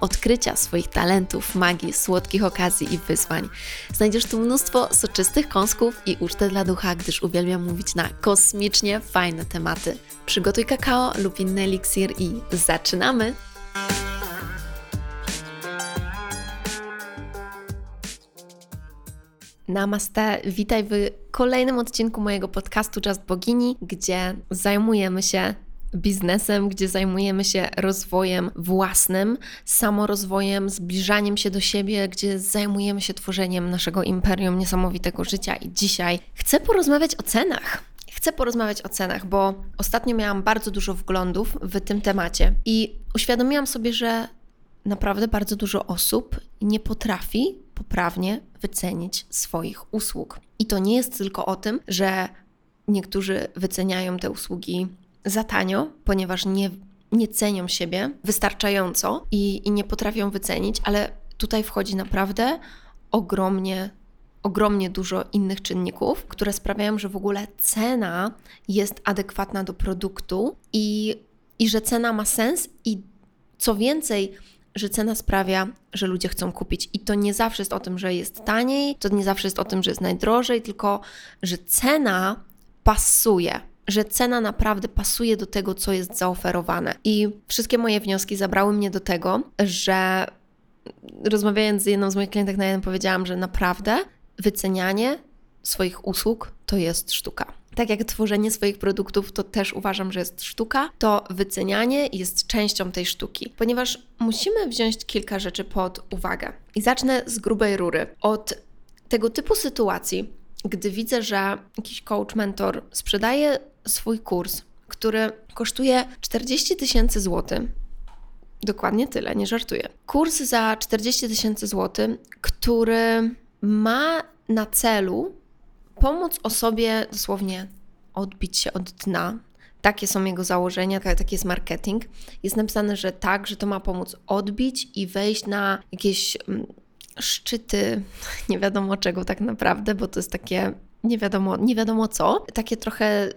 odkrycia swoich talentów, magii, słodkich okazji i wyzwań. Znajdziesz tu mnóstwo soczystych kąsków i ucztę dla ducha, gdyż uwielbiam mówić na kosmicznie fajne tematy. Przygotuj kakao lub inny eliksir i zaczynamy! Namaste, witaj w kolejnym odcinku mojego podcastu Just Bogini, gdzie zajmujemy się biznesem, gdzie zajmujemy się rozwojem własnym, samorozwojem, zbliżaniem się do siebie, gdzie zajmujemy się tworzeniem naszego imperium niesamowitego życia. I dzisiaj chcę porozmawiać o cenach. Chcę porozmawiać o cenach, bo ostatnio miałam bardzo dużo wglądów w tym temacie i uświadomiłam sobie, że naprawdę bardzo dużo osób nie potrafi poprawnie wycenić swoich usług. I to nie jest tylko o tym, że niektórzy wyceniają te usługi za tanio, ponieważ nie, nie cenią siebie wystarczająco i, i nie potrafią wycenić, ale tutaj wchodzi naprawdę ogromnie ogromnie dużo innych czynników, które sprawiają, że w ogóle cena jest adekwatna do produktu i, i że cena ma sens i co więcej, że cena sprawia, że ludzie chcą kupić. I to nie zawsze jest o tym, że jest taniej, to nie zawsze jest o tym, że jest najdrożej, tylko że cena pasuje że cena naprawdę pasuje do tego, co jest zaoferowane. I wszystkie moje wnioski zabrały mnie do tego, że rozmawiając z jedną z moich klientek na jeden powiedziałam, że naprawdę wycenianie swoich usług to jest sztuka. Tak jak tworzenie swoich produktów to też uważam, że jest sztuka, to wycenianie jest częścią tej sztuki, ponieważ musimy wziąć kilka rzeczy pod uwagę. I zacznę z grubej rury. Od tego typu sytuacji, gdy widzę, że jakiś coach, mentor sprzedaje swój kurs, który kosztuje 40 tysięcy złotych. Dokładnie tyle, nie żartuję. Kurs za 40 tysięcy złotych, który ma na celu pomóc osobie dosłownie odbić się od dna. Takie są jego założenia, taki jest marketing. Jest napisane, że tak, że to ma pomóc odbić i wejść na jakieś mm, szczyty, nie wiadomo czego tak naprawdę, bo to jest takie nie wiadomo, nie wiadomo co. Takie trochę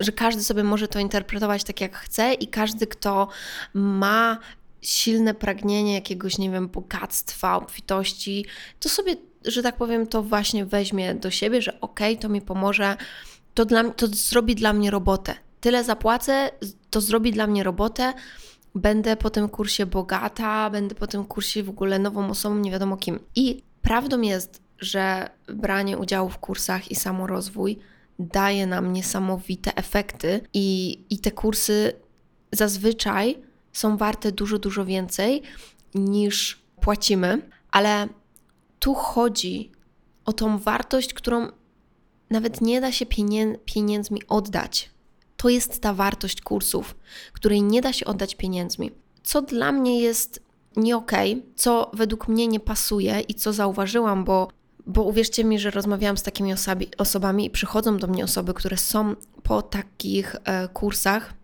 że każdy sobie może to interpretować tak, jak chce, i każdy, kto ma silne pragnienie jakiegoś, nie wiem, bogactwa, obfitości, to sobie, że tak powiem, to właśnie weźmie do siebie, że okej, okay, to mi pomoże, to, dla, to zrobi dla mnie robotę. Tyle zapłacę, to zrobi dla mnie robotę. Będę po tym kursie bogata, będę po tym kursie w ogóle nową osobą, nie wiadomo kim. I prawdą jest, że branie udziału w kursach i samorozwój daje nam niesamowite efekty i, i te kursy zazwyczaj są warte dużo, dużo więcej niż płacimy, ale tu chodzi o tą wartość, którą nawet nie da się pienię pieniędzmi oddać. To jest ta wartość kursów, której nie da się oddać pieniędzmi. Co dla mnie jest nie okej, okay, co według mnie nie pasuje i co zauważyłam, bo bo uwierzcie mi, że rozmawiałam z takimi osobi, osobami i przychodzą do mnie osoby, które są po takich e, kursach,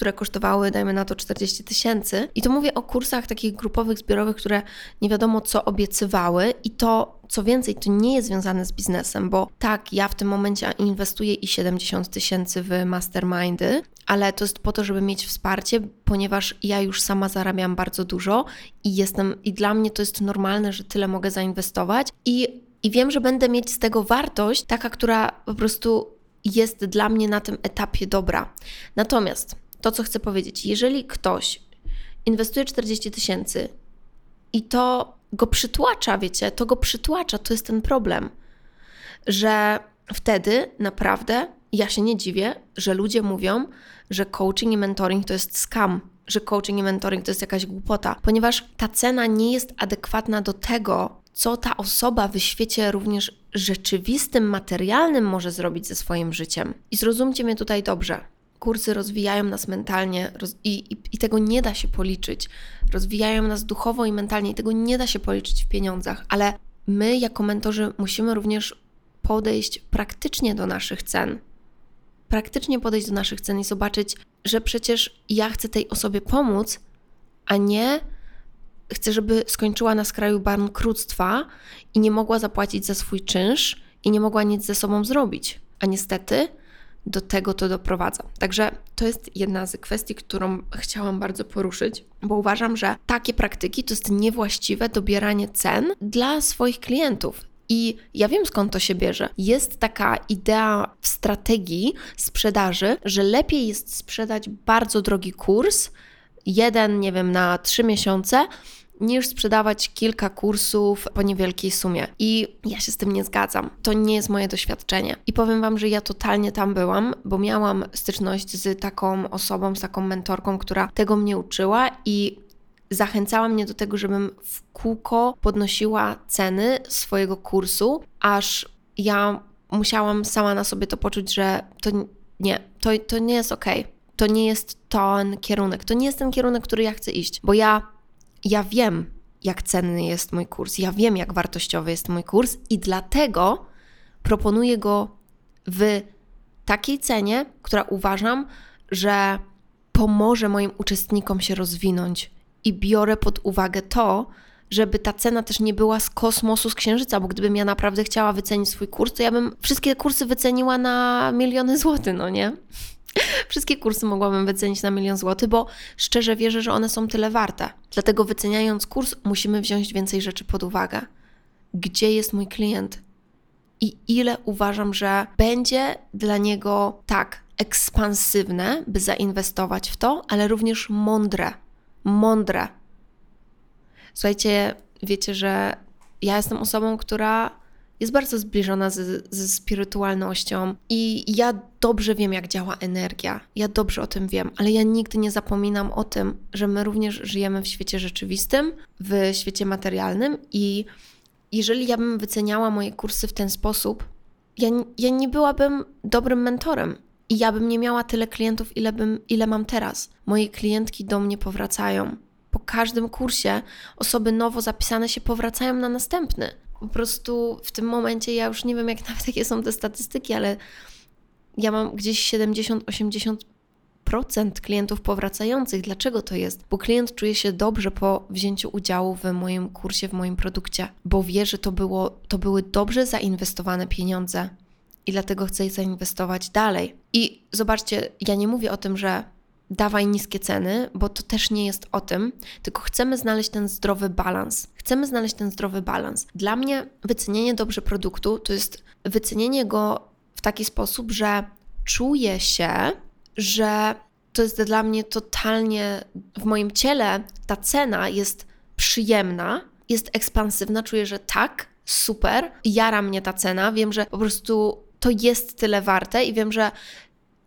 które kosztowały, dajmy na to, 40 tysięcy. I to mówię o kursach takich grupowych, zbiorowych, które nie wiadomo co obiecywały. I to, co więcej, to nie jest związane z biznesem, bo tak, ja w tym momencie inwestuję i 70 tysięcy w mastermindy, ale to jest po to, żeby mieć wsparcie, ponieważ ja już sama zarabiam bardzo dużo i jestem, i dla mnie to jest normalne, że tyle mogę zainwestować i, i wiem, że będę mieć z tego wartość, taka, która po prostu jest dla mnie na tym etapie dobra. Natomiast to, co chcę powiedzieć, jeżeli ktoś inwestuje 40 tysięcy i to go przytłacza, wiecie, to go przytłacza, to jest ten problem, że wtedy naprawdę ja się nie dziwię, że ludzie mówią, że coaching i mentoring to jest scam, że coaching i mentoring to jest jakaś głupota, ponieważ ta cena nie jest adekwatna do tego, co ta osoba w świecie również rzeczywistym, materialnym może zrobić ze swoim życiem. I zrozumcie mnie tutaj dobrze. Kursy rozwijają nas mentalnie roz i, i, i tego nie da się policzyć rozwijają nas duchowo i mentalnie. Tego nie da się policzyć w pieniądzach, ale my jako mentorzy musimy również podejść praktycznie do naszych cen. Praktycznie podejść do naszych cen i zobaczyć, że przecież ja chcę tej osobie pomóc, a nie chcę, żeby skończyła na skraju bankructwa i nie mogła zapłacić za swój czynsz i nie mogła nic ze sobą zrobić. A niestety do tego to doprowadza. Także to jest jedna z kwestii, którą chciałam bardzo poruszyć, bo uważam, że takie praktyki to jest niewłaściwe dobieranie cen dla swoich klientów. I ja wiem skąd to się bierze. Jest taka idea w strategii sprzedaży, że lepiej jest sprzedać bardzo drogi kurs, jeden, nie wiem, na trzy miesiące, niż sprzedawać kilka kursów po niewielkiej sumie. I ja się z tym nie zgadzam. To nie jest moje doświadczenie. I powiem Wam, że ja totalnie tam byłam, bo miałam styczność z taką osobą, z taką mentorką, która tego mnie uczyła i zachęcała mnie do tego, żebym w kółko podnosiła ceny swojego kursu, aż ja musiałam sama na sobie to poczuć, że to nie, to, to nie jest ok. To nie jest ten kierunek. To nie jest ten kierunek, który ja chcę iść, bo ja ja wiem, jak cenny jest mój kurs, ja wiem, jak wartościowy jest mój kurs i dlatego proponuję go w takiej cenie, która uważam, że pomoże moim uczestnikom się rozwinąć. I biorę pod uwagę to, żeby ta cena też nie była z kosmosu, z księżyca, bo gdybym ja naprawdę chciała wycenić swój kurs, to ja bym wszystkie kursy wyceniła na miliony złotych, no nie? Wszystkie kursy mogłabym wycenić na milion złotych, bo szczerze wierzę, że one są tyle warte. Dlatego wyceniając kurs, musimy wziąć więcej rzeczy pod uwagę. Gdzie jest mój klient? I ile uważam, że będzie dla niego tak ekspansywne, by zainwestować w to, ale również mądre. Mądre. Słuchajcie, wiecie, że ja jestem osobą, która jest bardzo zbliżona ze, ze spirytualnością i ja dobrze wiem, jak działa energia. Ja dobrze o tym wiem, ale ja nigdy nie zapominam o tym, że my również żyjemy w świecie rzeczywistym, w świecie materialnym i jeżeli ja bym wyceniała moje kursy w ten sposób, ja, ja nie byłabym dobrym mentorem. I ja bym nie miała tyle klientów, ile, bym, ile mam teraz. Moje klientki do mnie powracają. Po każdym kursie osoby nowo zapisane się powracają na następny po prostu w tym momencie ja już nie wiem, jak nawet jakie są te statystyki, ale ja mam gdzieś 70-80% klientów powracających. Dlaczego to jest? Bo klient czuje się dobrze po wzięciu udziału w moim kursie, w moim produkcie, bo wie, że to, było, to były dobrze zainwestowane pieniądze i dlatego chce zainwestować dalej. I zobaczcie, ja nie mówię o tym, że dawaj niskie ceny, bo to też nie jest o tym, tylko chcemy znaleźć ten zdrowy balans. Chcemy znaleźć ten zdrowy balans. Dla mnie wycenienie dobrze produktu to jest wycenienie go w taki sposób, że czuję się, że to jest dla mnie totalnie w moim ciele ta cena jest przyjemna, jest ekspansywna, czuję, że tak, super, jara mnie ta cena, wiem, że po prostu to jest tyle warte i wiem, że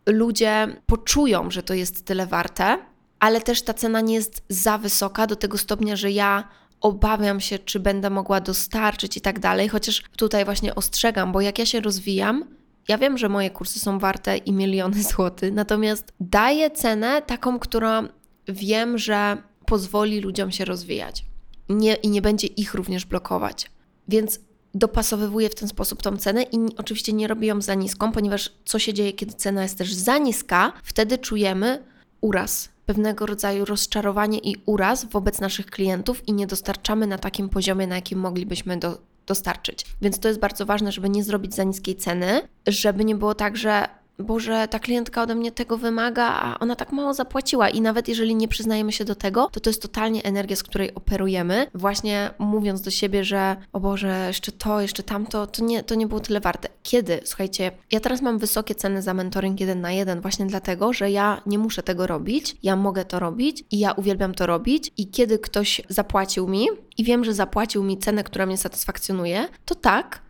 ludzie poczują, że to jest tyle warte, ale też ta cena nie jest za wysoka do tego stopnia, że ja obawiam się, czy będę mogła dostarczyć i tak dalej. Chociaż tutaj właśnie ostrzegam, bo jak ja się rozwijam, ja wiem, że moje kursy są warte i miliony złotych, natomiast daję cenę taką, która wiem, że pozwoli ludziom się rozwijać nie, i nie będzie ich również blokować. Więc dopasowywuję w ten sposób tą cenę i oczywiście nie robię ją za niską, ponieważ co się dzieje, kiedy cena jest też za niska, wtedy czujemy uraz, pewnego rodzaju rozczarowanie i uraz wobec naszych klientów i nie dostarczamy na takim poziomie, na jakim moglibyśmy do, dostarczyć. Więc to jest bardzo ważne, żeby nie zrobić za niskiej ceny, żeby nie było tak, że Boże, ta klientka ode mnie tego wymaga, a ona tak mało zapłaciła. I nawet jeżeli nie przyznajemy się do tego, to to jest totalnie energia, z której operujemy, właśnie mówiąc do siebie, że o Boże, jeszcze to, jeszcze tamto, to nie, to nie było tyle warte. Kiedy? Słuchajcie, ja teraz mam wysokie ceny za mentoring jeden na jeden, właśnie dlatego, że ja nie muszę tego robić, ja mogę to robić i ja uwielbiam to robić. I kiedy ktoś zapłacił mi i wiem, że zapłacił mi cenę, która mnie satysfakcjonuje, to tak,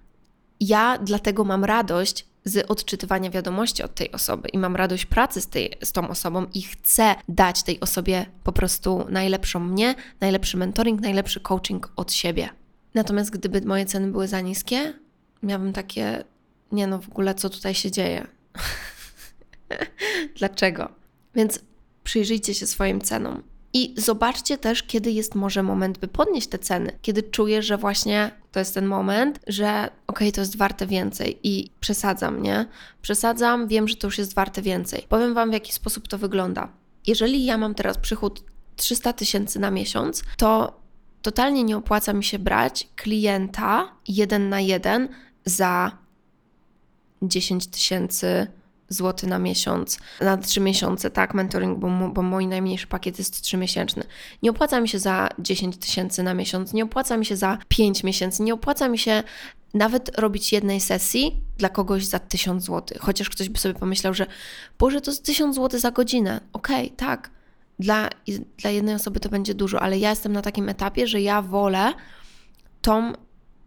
ja dlatego mam radość z odczytywania wiadomości od tej osoby i mam radość pracy z, tej, z tą osobą i chcę dać tej osobie po prostu najlepszą mnie, najlepszy mentoring, najlepszy coaching od siebie. Natomiast gdyby moje ceny były za niskie, miałabym takie, nie no w ogóle co tutaj się dzieje. Dlaczego? Więc przyjrzyjcie się swoim cenom. I zobaczcie też, kiedy jest może moment, by podnieść te ceny. Kiedy czuję, że właśnie to jest ten moment, że okej, okay, to jest warte więcej i przesadzam, nie? Przesadzam, wiem, że to już jest warte więcej. Powiem Wam, w jaki sposób to wygląda. Jeżeli ja mam teraz przychód 300 tysięcy na miesiąc, to totalnie nie opłaca mi się brać klienta jeden na jeden za 10 tysięcy złotych na miesiąc, na 3 miesiące, tak, mentoring, bo, bo mój najmniejszy pakiet jest 3 miesięczny. Nie opłaca mi się za 10 tysięcy na miesiąc, nie opłaca mi się za 5 miesięcy, nie opłaca mi się nawet robić jednej sesji dla kogoś za 1000 zł. Chociaż ktoś by sobie pomyślał, że Boże, to jest 1000 zł za godzinę. Okej, okay, tak. Dla, dla jednej osoby to będzie dużo, ale ja jestem na takim etapie, że ja wolę tą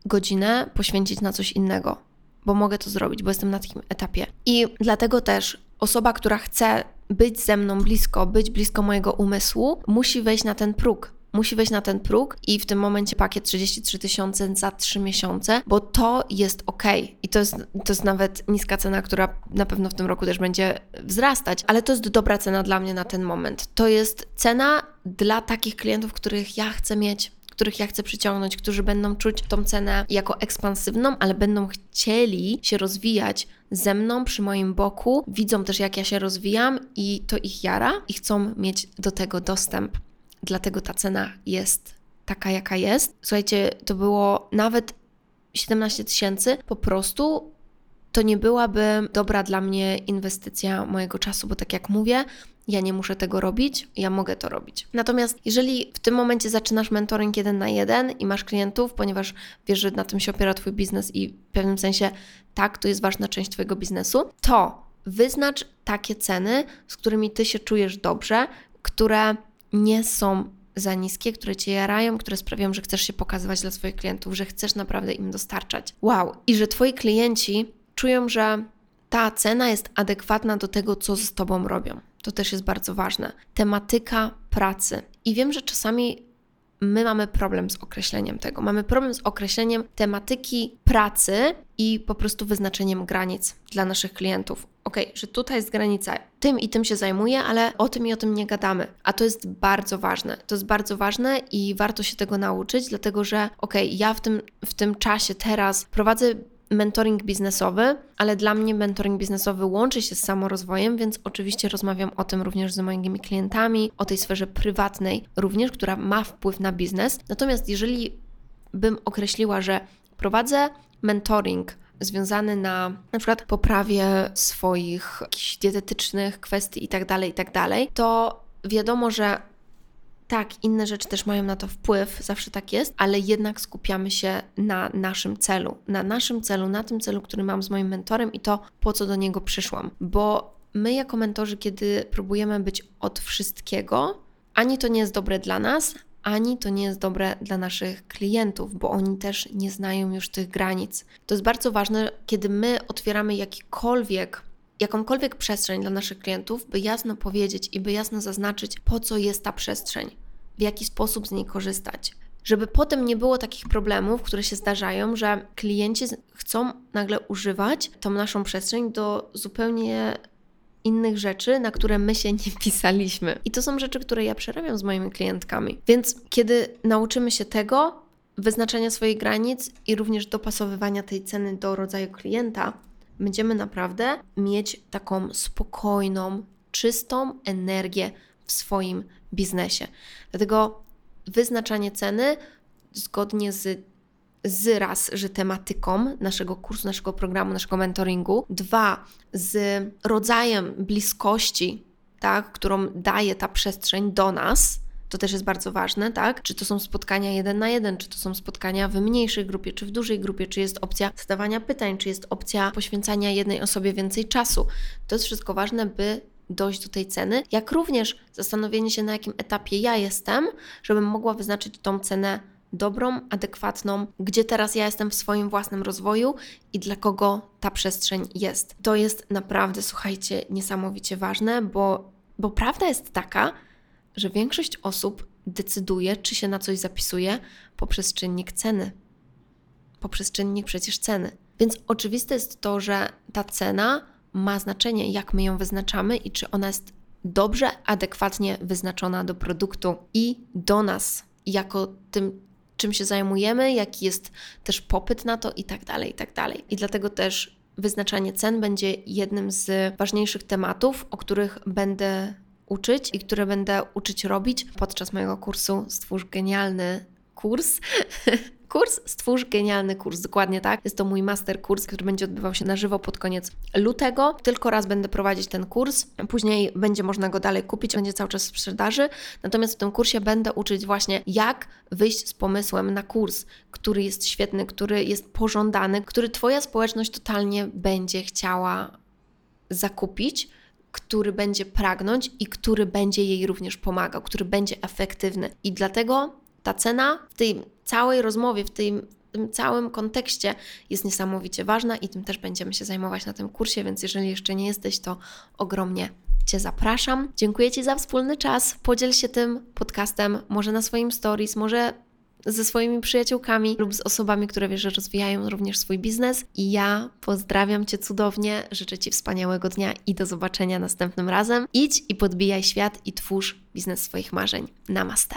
godzinę poświęcić na coś innego, bo mogę to zrobić, bo jestem na takim etapie. I dlatego też osoba, która chce być ze mną blisko, być blisko mojego umysłu, musi wejść na ten próg musi wejść na ten próg i w tym momencie pakiet 33 tysiące za 3 miesiące, bo to jest ok. I to jest, to jest nawet niska cena, która na pewno w tym roku też będzie wzrastać, ale to jest dobra cena dla mnie na ten moment. To jest cena dla takich klientów, których ja chcę mieć których ja chcę przyciągnąć, którzy będą czuć tą cenę jako ekspansywną, ale będą chcieli się rozwijać ze mną przy moim boku, widzą też jak ja się rozwijam i to ich jara i chcą mieć do tego dostęp dlatego ta cena jest taka, jaka jest. Słuchajcie, to było nawet 17 tysięcy, po prostu to nie byłaby dobra dla mnie inwestycja mojego czasu, bo tak jak mówię, ja nie muszę tego robić, ja mogę to robić. Natomiast jeżeli w tym momencie zaczynasz mentoring jeden na jeden i masz klientów, ponieważ wiesz, że na tym się opiera Twój biznes i w pewnym sensie tak, to jest ważna część Twojego biznesu, to wyznacz takie ceny, z którymi Ty się czujesz dobrze, które nie są za niskie, które cię jarają, które sprawiają, że chcesz się pokazywać dla swoich klientów, że chcesz naprawdę im dostarczać. Wow! I że twoi klienci czują, że ta cena jest adekwatna do tego, co z tobą robią. To też jest bardzo ważne. Tematyka pracy. I wiem, że czasami my mamy problem z określeniem tego. Mamy problem z określeniem tematyki pracy i po prostu wyznaczeniem granic dla naszych klientów. Ok, że tutaj jest granica, tym i tym się zajmuję, ale o tym i o tym nie gadamy. A to jest bardzo ważne. To jest bardzo ważne i warto się tego nauczyć, dlatego że ok, ja w tym, w tym czasie teraz prowadzę mentoring biznesowy, ale dla mnie mentoring biznesowy łączy się z samorozwojem, więc oczywiście rozmawiam o tym również z moimi klientami, o tej sferze prywatnej również, która ma wpływ na biznes. Natomiast jeżeli bym określiła, że prowadzę mentoring związany na na przykład poprawie swoich dietetycznych kwestii tak tak to wiadomo, że tak, inne rzeczy też mają na to wpływ, zawsze tak jest, ale jednak skupiamy się na naszym celu, na naszym celu, na tym celu, który mam z moim mentorem i to, po co do niego przyszłam. Bo my, jako mentorzy, kiedy próbujemy być od wszystkiego, ani to nie jest dobre dla nas, ani to nie jest dobre dla naszych klientów, bo oni też nie znają już tych granic. To jest bardzo ważne, kiedy my otwieramy jakikolwiek jakąkolwiek przestrzeń dla naszych klientów, by jasno powiedzieć i by jasno zaznaczyć, po co jest ta przestrzeń, w jaki sposób z niej korzystać. Żeby potem nie było takich problemów, które się zdarzają, że klienci chcą nagle używać tą naszą przestrzeń do zupełnie innych rzeczy, na które my się nie pisaliśmy. I to są rzeczy, które ja przerabiam z moimi klientkami. Więc kiedy nauczymy się tego, wyznaczania swoich granic i również dopasowywania tej ceny do rodzaju klienta, będziemy naprawdę mieć taką spokojną, czystą energię w swoim biznesie. Dlatego wyznaczanie ceny zgodnie z, z raz, że tematyką naszego kursu, naszego programu, naszego mentoringu, dwa, z rodzajem bliskości, tak, którą daje ta przestrzeń do nas, to też jest bardzo ważne, tak? Czy to są spotkania jeden na jeden, czy to są spotkania w mniejszej grupie, czy w dużej grupie, czy jest opcja zadawania pytań, czy jest opcja poświęcania jednej osobie więcej czasu. To jest wszystko ważne, by dojść do tej ceny, jak również zastanowienie się, na jakim etapie ja jestem, żebym mogła wyznaczyć tą cenę dobrą, adekwatną, gdzie teraz ja jestem w swoim własnym rozwoju i dla kogo ta przestrzeń jest. To jest naprawdę, słuchajcie, niesamowicie ważne, bo, bo prawda jest taka, że większość osób decyduje, czy się na coś zapisuje poprzez czynnik ceny. Poprzez czynnik przecież ceny. Więc oczywiste jest to, że ta cena ma znaczenie, jak my ją wyznaczamy i czy ona jest dobrze, adekwatnie wyznaczona do produktu i do nas, jako tym, czym się zajmujemy, jaki jest też popyt na to i tak dalej, i tak dalej. I dlatego też wyznaczanie cen będzie jednym z ważniejszych tematów, o których będę uczyć i które będę uczyć robić podczas mojego kursu Stwórz genialny kurs. Kurs Stwórz genialny kurs, dokładnie tak. Jest to mój master kurs, który będzie odbywał się na żywo pod koniec lutego. Tylko raz będę prowadzić ten kurs, później będzie można go dalej kupić, będzie cały czas w sprzedaży. Natomiast w tym kursie będę uczyć właśnie, jak wyjść z pomysłem na kurs, który jest świetny, który jest pożądany, który Twoja społeczność totalnie będzie chciała zakupić który będzie pragnąć i który będzie jej również pomagał, który będzie efektywny. I dlatego ta cena w tej całej rozmowie, w tym, tym całym kontekście jest niesamowicie ważna i tym też będziemy się zajmować na tym kursie, więc jeżeli jeszcze nie jesteś, to ogromnie Cię zapraszam. Dziękuję Ci za wspólny czas. Podziel się tym podcastem, może na swoim stories, może ze swoimi przyjaciółkami lub z osobami, które wiesz, że rozwijają również swój biznes. I ja pozdrawiam Cię cudownie, życzę Ci wspaniałego dnia i do zobaczenia następnym razem. Idź i podbijaj świat i twórz biznes swoich marzeń. Namaste.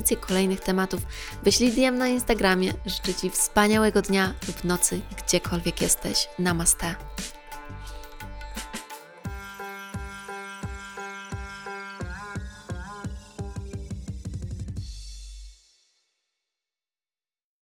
propozycje kolejnych tematów, wyślij DM na Instagramie. Życzę Ci wspaniałego dnia lub nocy, gdziekolwiek jesteś. Namaste.